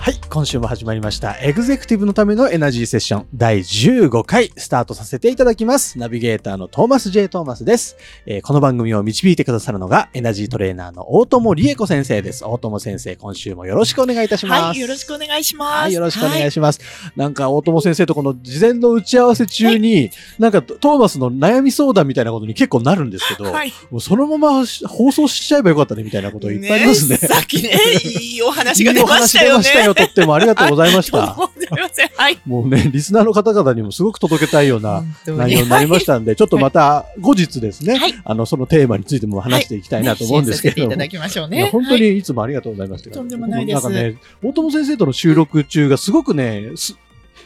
はい、今週も始まりました。エグゼクティブのためのエナジーセッション第15回スタートさせていただきます。ナビゲーターのトーマス J. トーマスです。えーこの番組を導いてくださるのがエナジートレーナーの大友理恵子先生です。大友先生、今週もよろしくお願いいたします。はい、よろしくお願いします。はい、よろしくお願いしします。なんか、大友先生とこの事前の打ち合わせ中に、なんか、トーマスの悩み相談みたいなことに結構なるんですけど、はい。もうそのまま放送しちゃえばよかったねみたいなこといっぱいありますね。さっきね、いいお話が出ましたよね。いいお話出ましたよ。とってもありがとうございました。はい。もうね、リスナーの方々にもすごく届けたいような内容になりましたんで、ちょっとまた後日ですね、はいあの、そのテーマについても話していきたいなと思うんですけれども。ね支援させていただきましょういやね。本当はいにいつもありがとうございますって感じとんでもないですなんかね、大友先生との収録中がすごくね、す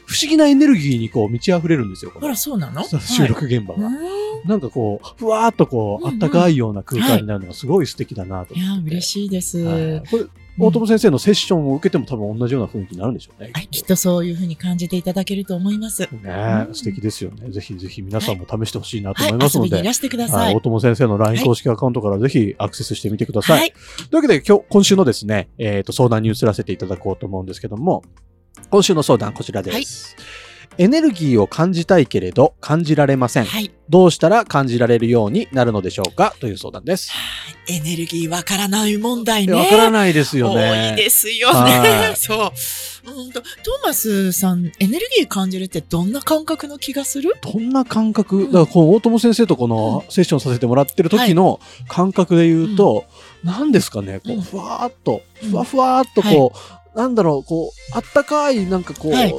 不思議なエネルギーにこう満ち溢れるんですよ。あら、そうなの？収録現場が。なんかこう、ふわーっとこう、あったかいような空間になるのがすごい素敵だなといや。嬉しいです。大友先生のセッションを受けても多分同じような雰囲気になるんでしょうね。はい、きっとそういうふうに感じていただけると思います。ねうん素敵ですよね。ぜひぜひ皆さんも試してほしいなとはい、思いますので、遊びにいらしてくださいはい大。友先生の LINE はい公式アカウントからぜひアクセスしてみてください。はい。というわけで今日、今週のですね、えっ、と、相談に移らせていただこうと思うんですけども、今週の相談こちらです。エネルギーを感じたいけれど感じられません。はい。どうしたら感じられるようになるのでしょうかという相談です。エネルギーわからない問題ね。わからないですよ多ね。いですよはね。い そう。うんと、トーマスさん、エネルギー感じるってどんな感覚の気がする？どんな感覚、うんだからこの大友先生とこのセッションさせてもらってる時の感覚で言うと、何ですかね、こうんう、ふわーっと、うんふわふわーっとこう、なんだろう、こう、あったかい、なんかこう、はい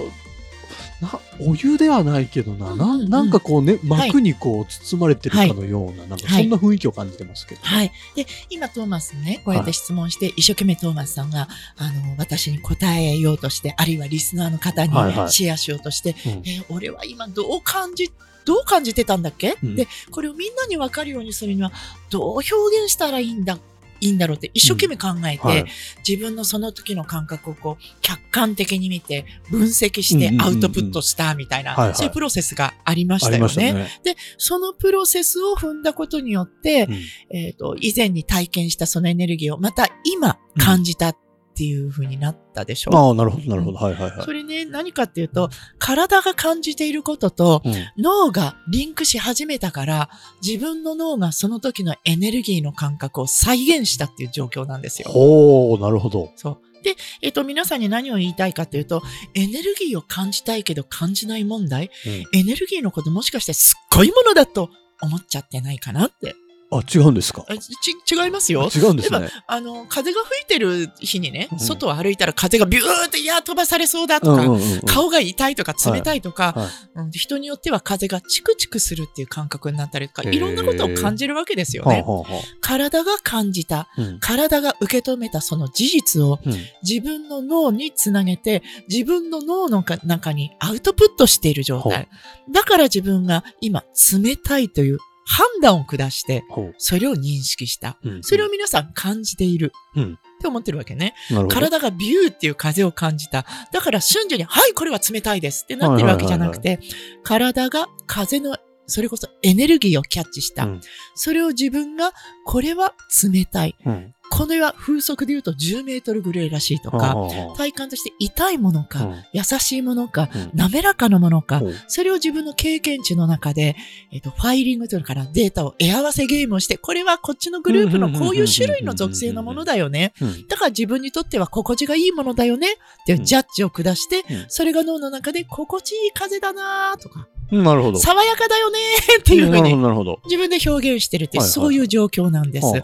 なお湯ではないけどな、うんななんかこうね、はい。膜にこう包まれてるかのような、なんかそんな雰囲気を感じてますけど。はい。で、今トーマスね、こうやって質問して、一生懸命トーマスさんが、あの、私に答えようとして、あるいはリスナーの方にはいはい。シェアしようとして、うん。えー俺は今どう感じ、どう感じてたんだっけ、うん。で、これをみんなに分かるようにするには、どう表現したらいいんだ、いいんだろうって一生懸命考えて、はい。自分のその時の感覚をこう、客観的に見て、分析してうんうんうんうん。アウトプットしたみたいな、そういうプロセスがありましたよね。ね。で、そのプロセスを踏んだことによって、うん。えっ、と、以前に体験したそのエネルギーをまた今感じたっていう風になったでしょ？う。ああ、なるほど、なるほど。はいはいはいそ。れね、何かっていうと、体が感じていることとうん脳がリンクし始めたから、自分の脳がその時のエネルギーの感覚を再現したっていう状況なんですよ。ほう、なるほど。そう。で、えっ、と、皆さんに何を言いたいかというと、エネルギーを感じたいけど感じない問題、うんエネルギーのこともしかしてすっごいものだと思っちゃってないかなって。あ、違うんですか？あち、違いますよ。違うんですね。あの、風が吹いてる日にねう、ん。外を歩いたら風がビューって、いや、飛ばされそうだとか、うんうんうんうん。顔が痛いとか冷たいとか、はい。うん人によっては風がチクチクするっていう感覚になったりとか、いろんなことを感じるわけですよね。はあはあは体が感じた、あうん。体が受け止めたその事実をうん。自分の脳につなげて、自分の脳の中にアウトプットしている状態。だから自分が今冷たいという判断を下して、それを認識した。うんそれを皆さん感じている。うんって思ってるわけね。体がビューっていう風を感じた。だから瞬時に、はい、これは冷たいですってなってるわけじゃなくて、体が風の、それこそエネルギーをキャッチした。うんそれを自分が、これは冷たい。うんこれは風速で言うと10メートルぐらいらしいとか、体感として痛いものか、優しいものか、うん。滑らかなものか、それを自分の経験値の中で、えっ、と、ファイリングというからデータを絵合わせゲームをして、これはこっちのグループのこういう種類の属性のものだよね。うん。だから自分にとっては心地がいいものだよねっていうジャッジを下して、うん。それが脳の中で心地いい風だなとか、うんなるほど。爽やかだよねっていうふうになるほど。自分で表現してるって、そういう状況なんです。じ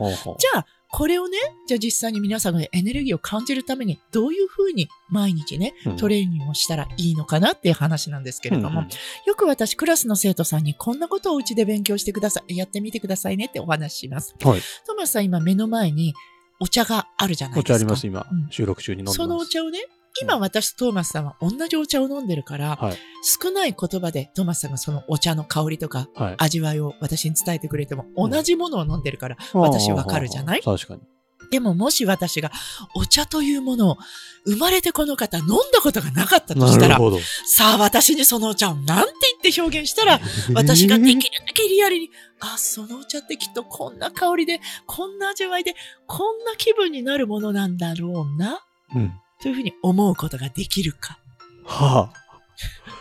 ゃあ、これをね、じゃあ実際に皆さんがエネルギーを感じるために、どういうふうに毎日ね、うんトレーニングをしたらいいのかなっていう話なんですけれども、うんうんよく私、クラスの生徒さんにこんなことをお家で勉強してください、やってみてくださいねってお話しします。はい。トーマスさん、今目の前にお茶があるじゃないおですか。茶あります、今うん。収録中に飲んでます。そのお茶をね、今私とトーマスさんは同じお茶を飲んでるから、はい。少ない言葉でトーマスさんがそのお茶の香りとかはい。味わいを私に伝えてくれても、うん同じものを飲んでるから、私わかるじゃない？確かに。でももし私がお茶というものを生まれてこの方飲んだことがなかったとしたら。さあ私にそのお茶をなんて言って表現したら、私ができるだけリアルに、あ、そのお茶ってきっとこんな香りで、こんな味わいで、こんな気分になるものなんだろうな、うん。というふうに思うことができるか。は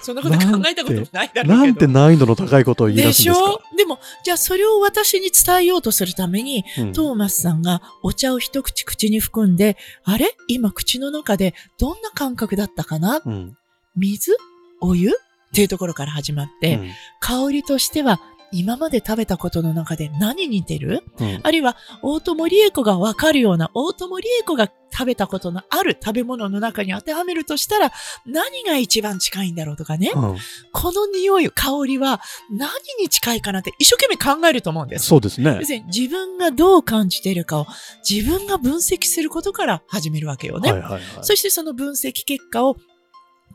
そんなこと考えたこともないだあ。ろうけど。なんて難易度の高いことを言い出ですしんですか？ょ？でも、じゃあそれを私に伝えようとするために、うんトーマスさんがお茶を一口口に含んで、あれ？今口の中でどんな感覚だったかな？うん。水？お湯？っていうところから始まって、うん香りとしては今まで食べたことの中で何に似てる？うんあるいは、大友理恵子がわかるような、大友理恵子が食べたことのある食べ物の中に当てはめるとしたら、何が一番近いんだろうとかね。うんこの匂い、香りは何に近いかなって一生懸命考えると思うんです。そうですね要。するに自分がどう感じているかを自分が分析することから始めるわけよね。はいはいはい。そしてその分析結果を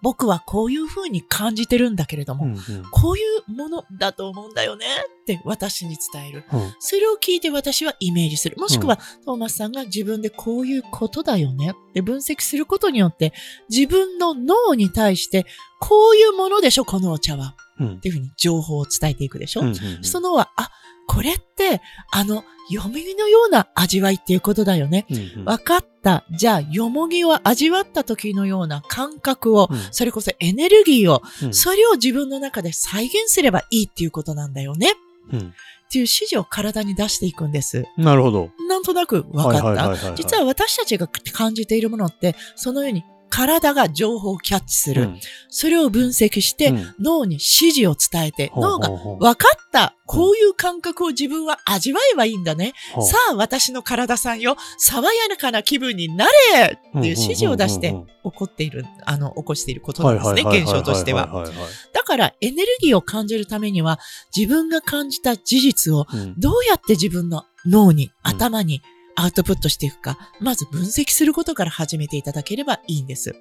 僕はこういうふうに感じてるんだけれども、うんうんこういうものだと思うんだよねって私に伝える。うんそれを聞いて私はイメージする。もしくは、トーマスさんが自分でこういうことだよねって分析することによって、自分の脳に対して、こういうものでしょ、このお茶は。うんっていうふうに情報を伝えていくでしょ。うんうんうんそのは、あ、これって、あの、よもぎのような味わいっていうことだよね。うんうんわかった。じゃあ、よもぎを味わった時のような感覚を、うんそれこそエネルギーを、うんそれを自分の中で再現すればいいっていうことなんだよね。うんっていう指示を体に出していくんです。なるほど。なんとなく分かった。実は私たちが感じているものって、そのように体が情報をキャッチする。うん。それを分析して、うん。脳に指示を伝えて、ほう脳が分かった。こういう感覚を自分は味わえばいいんだね。ほう。さあ、私の体さんよ、爽やかな気分になれ！っていう指示を出して起こっている、あの、起こしていることうんなんですね、現象としては。だから、エネルギーを感じるためには、自分が感じた事実をどうやって自分の脳に、うん。頭にアウトプットしていくか、まず分析することから始めていただければいいんです。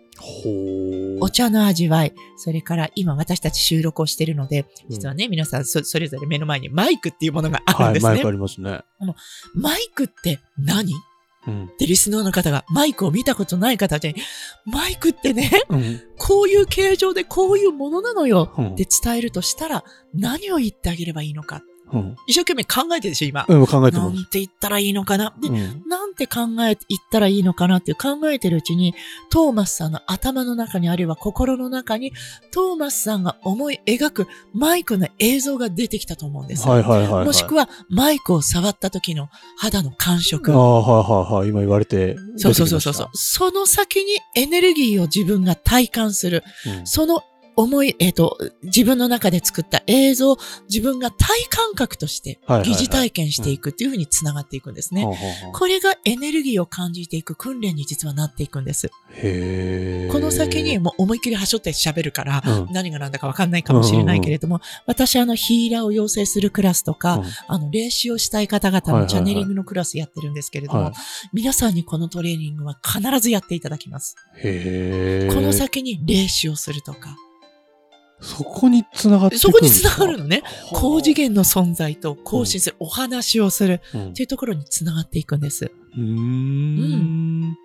お茶の味わい、それから今私たち収録をしているので、実はね、皆さんそそれぞれ目の前にマイクっていうものがあるはい、んですね。マイクありますね。マイクって何？っうん。てリスナーの方が、マイクを見たことない方に、マイクってね、うん。こういう形状でこういうものなのようんって伝えるとしたら、何を言ってあげればいいのか。うん。一生懸命考えてるでしょ、今。うん、考えてなます。んて言ったらいいのかな。で、うんなんて考えて言ったらいいのかなっていう考えてるうちに、トーマスさんの頭の中にあるいは心の中に、トーマスさんが思い描くマイクの映像が出てきたと思うんです。はいはいはいはい。もしくは、マイクを触った時の肌の感触。ああ、はいはいはい。今言われて。そうそうそうそうそう。その先にエネルギーを自分が体感する。うんその思い、えっ、と、自分の中で作った映像、自分が体感覚として疑似体験していくっていうふうにつながっていくんですね。これがエネルギーを感じていく訓練に実はなっていくんです。この先にもう思いっきり端折って喋るから、うん。何が何だかわかんないかもしれないけれども、私あのヒーラーを養成するクラスとか、うん。あの練習をしたい方々のチャネリングのクラスやってるんですけれども、はい。皆さんにこのトレーニングは必ずやっていただきます。この先に霊視をするとか、そこに繋がってそこに繋がるのね。はあ高次元の存在と更新する、お話をするうんっていうところに繋がっていくんです。うーん。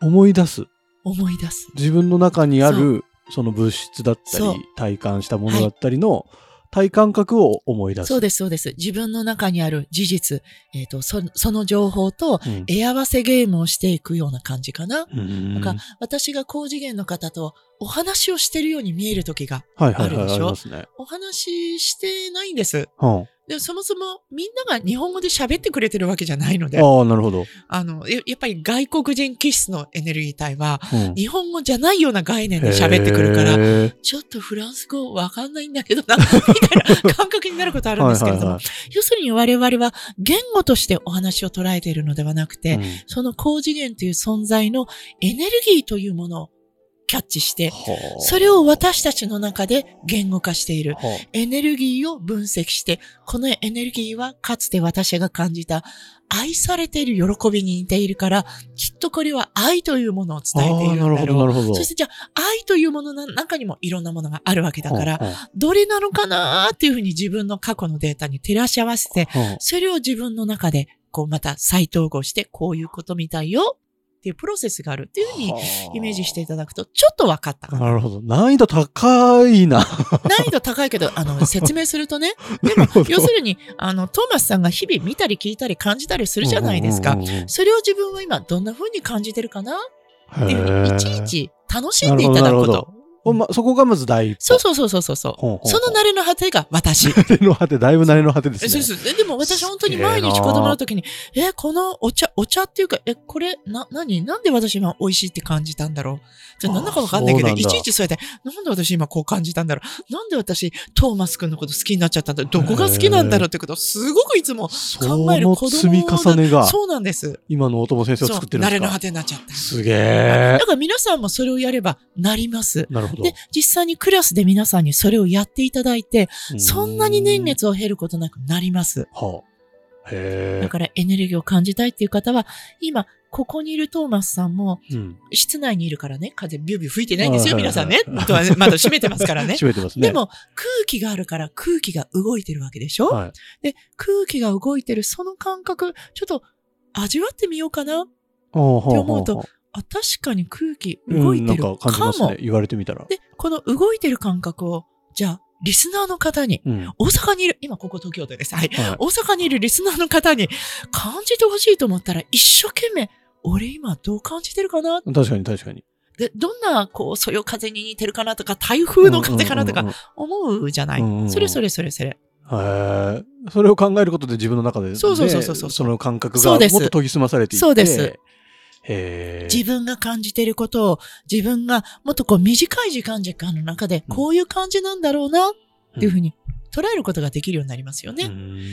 思い出す。思い出す。自分の中にある、その物質だったり、体感したものだったりの体感覚を思い出す。そうです、そうです。自分の中にある事実、えっ、と、そその情報とうん。絵合わせゲームをしていくような感じかな。うんなんか、私が高次元の方とお話をしてるように見える時が、はいはいはい、ああるでしょりますね。お話ししてないんです。うん。で、そもそもみんなが日本語で喋ってくれてるわけじゃないので、ああ、なるほど。あの、ややっぱり外国人気質のエネルギー体は、うん。日本語じゃないような概念で喋ってくるから、ちょっとフランス語わかんないんだけどな、みたいな感覚になることあるんですけれども、はいはい要するに我々は言語としてお話を捉えているのではなくて、はいうん。その高次元という存在のエネルギーというものをキャッチして、はあそれを私たちの中で言語化している。はエネルギーを分析して、このエネルギーはかつて私が感じた愛されている喜びに似ているから、きっとこれは愛というものをあ伝えているほど、るんだろう。なるほど。そしてじゃあ、愛というものの中にもいろんなものがあるわけだから、どれなのかなーっていうふうに自分の過去のデータに照らし合わせて、それを自分の中で、こうまた再統合して、こういうことみたいよっていうプロセスがあるっていうふうにイメージしていただくと、ちょっと分かったかな。なるほど。難易度高いな。難易度高いけど、あの、説明するとね、でも、要するに、あの、トーマスさんが日々見たり聞いたり感じたりするじゃないですかそれを自分は今どんな風に感じてるかな？っていうふうに、いちいち楽しんでいただくこと。ほんま、そこがまず第一歩。そうそうそうそうそうそう。ほうほうほうその慣れの果てが私。慣れの果て、だいぶ慣れの果てですね。そうそう。でも私本当に毎日子供の時に、え、このお茶、お茶っていうか、え、これ、な、何？なんで私今美味しいって感じたんだろう？じゃあなんだかわかんないけど、あそうなんだいちいちそうやって、なんで私今こう感じたんだろう？なんで私、トーマス君のこと好きになっちゃったんだろう？どこが好きなんだろうってことをすごくいつもそ考えるの子供積み重ねが、そうなんです。今の大友先生をそう、作ってるんですか？慣れの果てになっちゃった。すげえだ。から皆さんもそれをやればなります。なるほど。で、実際にクラスで皆さんにそれをやっていただいて、そんなに年月を経ることなくなります。はあ。へえ。だからエネルギーを感じたいっていう方は、今、ここにいるトーマスさんも、うん。室内にいるからね、風ビュービュー吹いてないんですよ、はい皆さんね。はいとはねまだ閉めてますからね。閉めてますね。で、も、空気があるから空気が動いてるわけでしょ、はい。で、空気が動いてるその感覚、ちょっと味わってみようかな。ほうほうほう思うとあ、確かに空気動いてるうん、なんか感じかも。ますね。言われてみたら。で、この動いてる感覚を、じゃあ、リスナーの方に、うん。大阪にいる、今ここ東京都です。はい。はい大阪にいるリスナーの方に感じてほしいと思ったら、一生懸命、俺今どう感じてるかな？確かに確かに。で、どんな、こう、そよ風に似てるかなとか、台風の風かなとか思うじゃない。うんうんうんそれそれそれそれ。へえ。それを考えることで自分の中で、ね、そうそうそうそうその感覚がもっと研ぎ澄まされていって。そうです。自分が感じてることを、自分がもっとこう短い時間時間の中で、うん。こういう感じなんだろうな、っていうふうに捉えることができるようになりますよね。う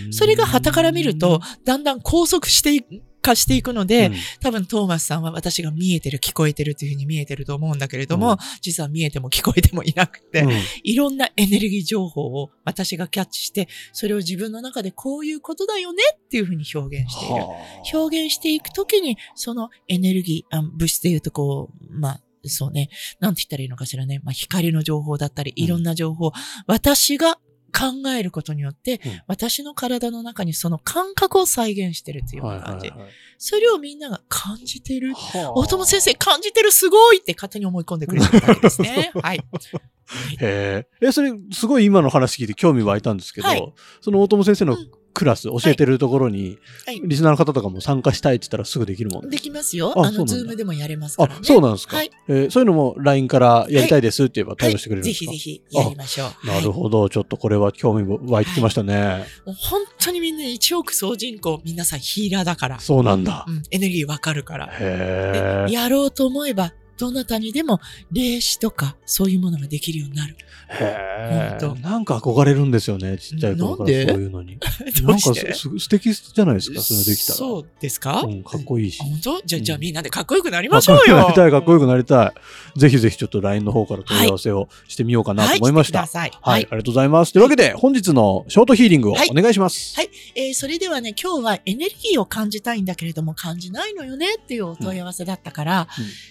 ん。それが旗から見ると、だんだん高速してい化していくので、うん。多分トーマスさんは私が見えてる、聞こえてるというふうに見えてると思うんだけれども、うん。実は見えても聞こえてもいなくて、うん。いろんなエネルギー情報を私がキャッチして、それを自分の中でこういうことだよねっていうふうに表現している。はあ。表現していくときに、そのエネルギー、あ物質で言うとこう、まあ、そうね、なんて言ったらいいのかしらね。まあ、光の情報だったり、うん。いろんな情報、私が考えることによって、うん私の体の中にその感覚を再現してるっていうような感じ。はいはいはいそれをみんなが感じてる。はあ大友先生感じてる？すごいって勝手に思い込んでくれてるわけですね。はい。へえ。え、それ、すごい今の話聞いて興味湧いたんですけど、はいその大友先生のうんクラス、教えてるところに、はいリスナーの方とかも参加したいって言ったらすぐできるもんできますよ。あの、あそうなんだズームでもやれますからね。あ、そうなんですか、はい。えーそういうのも LINE からやりたいですって言えば対応してくれるんぜですか、ひぜひやりましょう。なるど。ほど。ちょっとこれは興味湧いてきましたね。もう本当にみんな1億総人口、皆さんヒーラーだから。そうなんだう。ん、エネルギーわかるから。へえ。でやろうと思えば、どなたにでも霊視とかそういうものができるようになる。へえ。なんか憧れるんですよね。ちっちゃい頃からそういうのに。どなんかすす素敵じゃないですか、それできたら。そうですか、うん、かっこいいし。本当？じゃあ、じゃあうんみんなでかっこよくなりましょうよ。かっこよくなりたい、かっこよくなりたい。ぜひぜひちょっと LINE の方から問い合わせをしてみようかなと思いました。ははいい、してください。ありがとうございます。というわけで、本日のショートヒーリングをはいお願いします。はいえーそれではね、今日はエネルギーを感じたいんだけれども感じないのよねっていうお問い合わせだったから、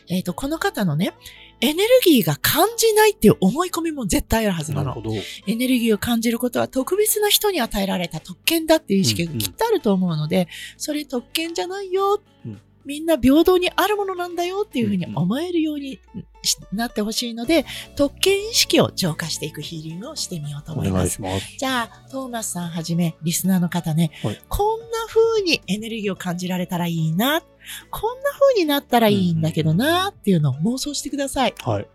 えっ、と、この方のね、エネルギーが感じないっていう思い込みも絶対あるはずなの。エネルギーを感じることは特別な人に与えられた特権だっていう意識がきっとあると思うので、それ特権じゃないよ。うんみんな平等にあるものなんだよっていうふうに思えるようにしなってほしいので、特権意識を浄化していくヒーリングをしてみようとお思います願いし。ます。じゃあ、トーマスさんはじめ、リスナーの方ね、はいこんな風にエネルギーを感じられたらいいな、こんな風になったらいいんだけどな、っていうのを妄想してください。はい。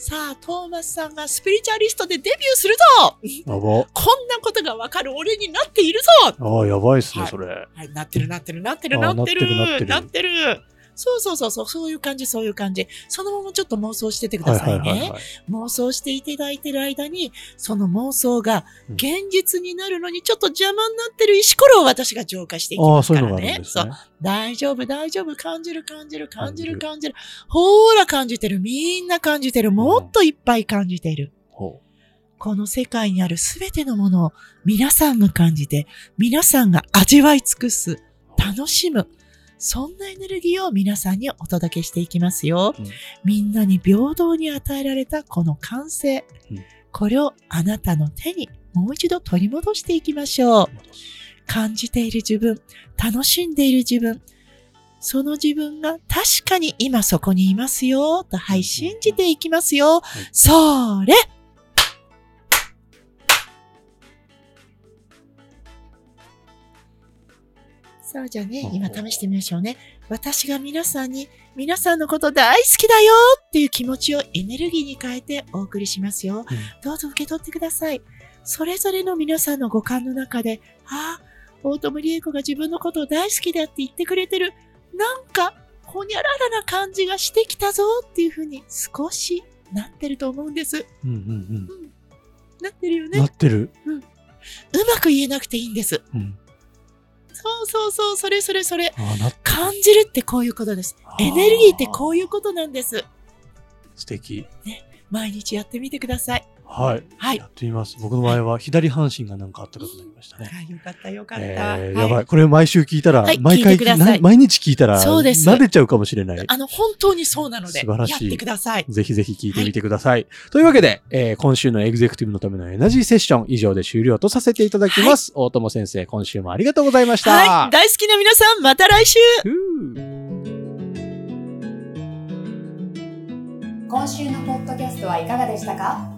さあ、トーマスさんがスピリチュアリストでデビューするぞやば。こんなことがわかる俺になっているぞああ、やばいっすね、はいそれ。はい、なってるなってるなってるなってるなってるなってるそうそうそうそう、そういう感じ、そういう感じ。そのままちょっと妄想しててくださいね。はい。妄想していただいてる間に、その妄想がうん現実になるのにちょっと邪魔になってる石ころを私が浄化していきますからね。があるんですねそう。。大丈夫、大丈夫、感じる、感じる、感じる、感じる。ほーら、感じてる。みんな感じてる。もっといっぱい感じている。ほこの世界にあるすべてのものを皆さんが感じて、皆さんが味わい尽くす、楽しむ。そんなエネルギーを皆さんにお届けしていきますよ。うんみんなに平等に与えられたこの感性。うんこれをあなたの手にもう一度取り戻していきましょう。感じている自分、楽しんでいる自分、その自分が確かに今そこにいますよ、と、はい、信じていきますよ。それさあ、じゃあね、今試してみましょうね。私が皆さんに、皆さんのこと大好きだよっていう気持ちをエネルギーに変えてお送りしますよ。うんどうぞ受け取ってください。それぞれの皆さんの五感の中で、ああ、大友理恵子が自分のことを大好きだって言ってくれてる。なんか、ほにゃららな感じがしてきたぞっていうふうに少しなってると思うんです。うんうんなってるようん。ね。なってる。うまく言えなくていいんです。うん。そうそうそう、それそれそれ。感じるってこういうことです。エネルギーってこういうことなんです。素敵。毎日やってみてください。はい。はいやってみます。僕の場合は左半身がなんかあったかくなりましたね。あよかったよかった。えやばい。これ毎週聞いたら、はい毎回毎日聞いたら、そうです慣れちゃうかもしれない。あの、本当にそうなので、素晴らしいやってください。ぜひぜひ聞いてみてください。というわけで、えー今週のエグゼクティブのためのエナジーセッション以上で終了とさせていただきます。大友先生、今週もありがとうございました。はい。大好きな皆さん、また来週今週のポッドキャストはいかがでしたか？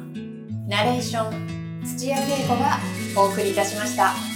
ナレーション土屋恵子がお送りいたしました。